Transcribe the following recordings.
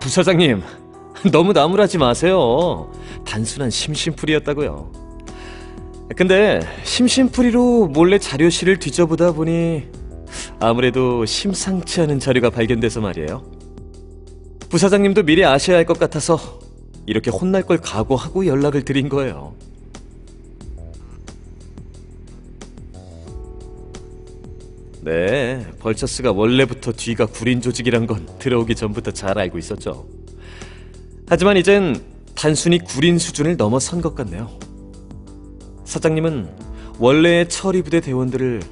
부사장님, 너무 나무라지 마세요. 단순한 심심풀이였다고요. 근데 심심풀이로 몰래 자료실을 뒤져보다 보니 아무래도 심상치 않은 자료가 발견돼서 말이에요. 부사장님도 미리 아셔야 할 것 같아서 이렇게 혼날 걸 각오하고 연락을 드린 거예요. 네, 벌처스가 원래부터 뒤가 구린 조직이란 건 들어오기 전부터 잘 알고 있었죠. 하지만 이젠 단순히 구린 수준을 넘어선 것 같네요. 사장님은 원래의 처리부대 대원들을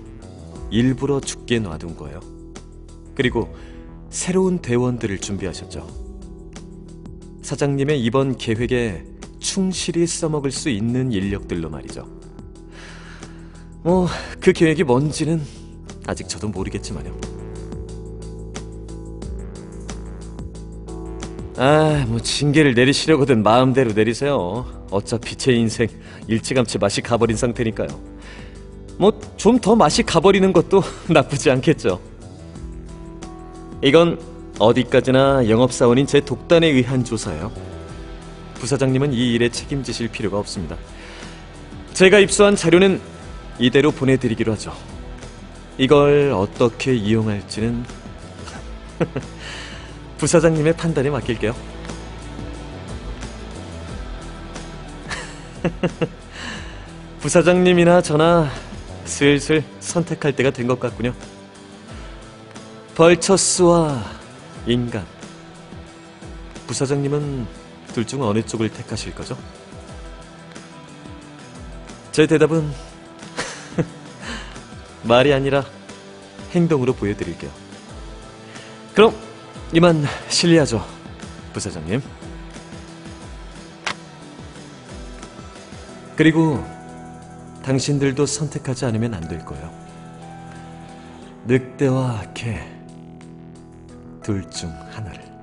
일부러 죽게 놔둔 거예요. 그리고 새로운 대원들을 준비하셨죠. 사장님의 이번 계획에 충실히 써먹을 수 있는 인력들로 말이죠. 뭐, 그 계획이 뭔지는 아직 저도 모르겠지만요. 아, 뭐 징계를 내리시려거든 마음대로 내리세요. 어차피 제 인생 일찌감치 맛이 가버린 상태니까요. 뭐 좀 더 맛이 가버리는 것도 나쁘지 않겠죠. 이건 어디까지나 영업사원인 제 독단에 의한 조사예요. 부사장님은 이 일에 책임지실 필요가 없습니다. 제가 입수한 자료는 이대로 보내드리기로 하죠. 이걸 어떻게 이용할지는 부사장님의 판단에 맡길게요. 부사장님이나 저나 슬슬 선택할 때가 된 것 같군요. 벌처스와 인간. 부사장님은 둘 중 어느 쪽을 택하실 거죠? 제 대답은 말이 아니라 행동으로 보여드릴게요. 그럼 이만 실례하죠, 부사장님. 그리고 당신들도 선택하지 않으면 안 될 거예요. 늑대와 개, 둘 중 하나를.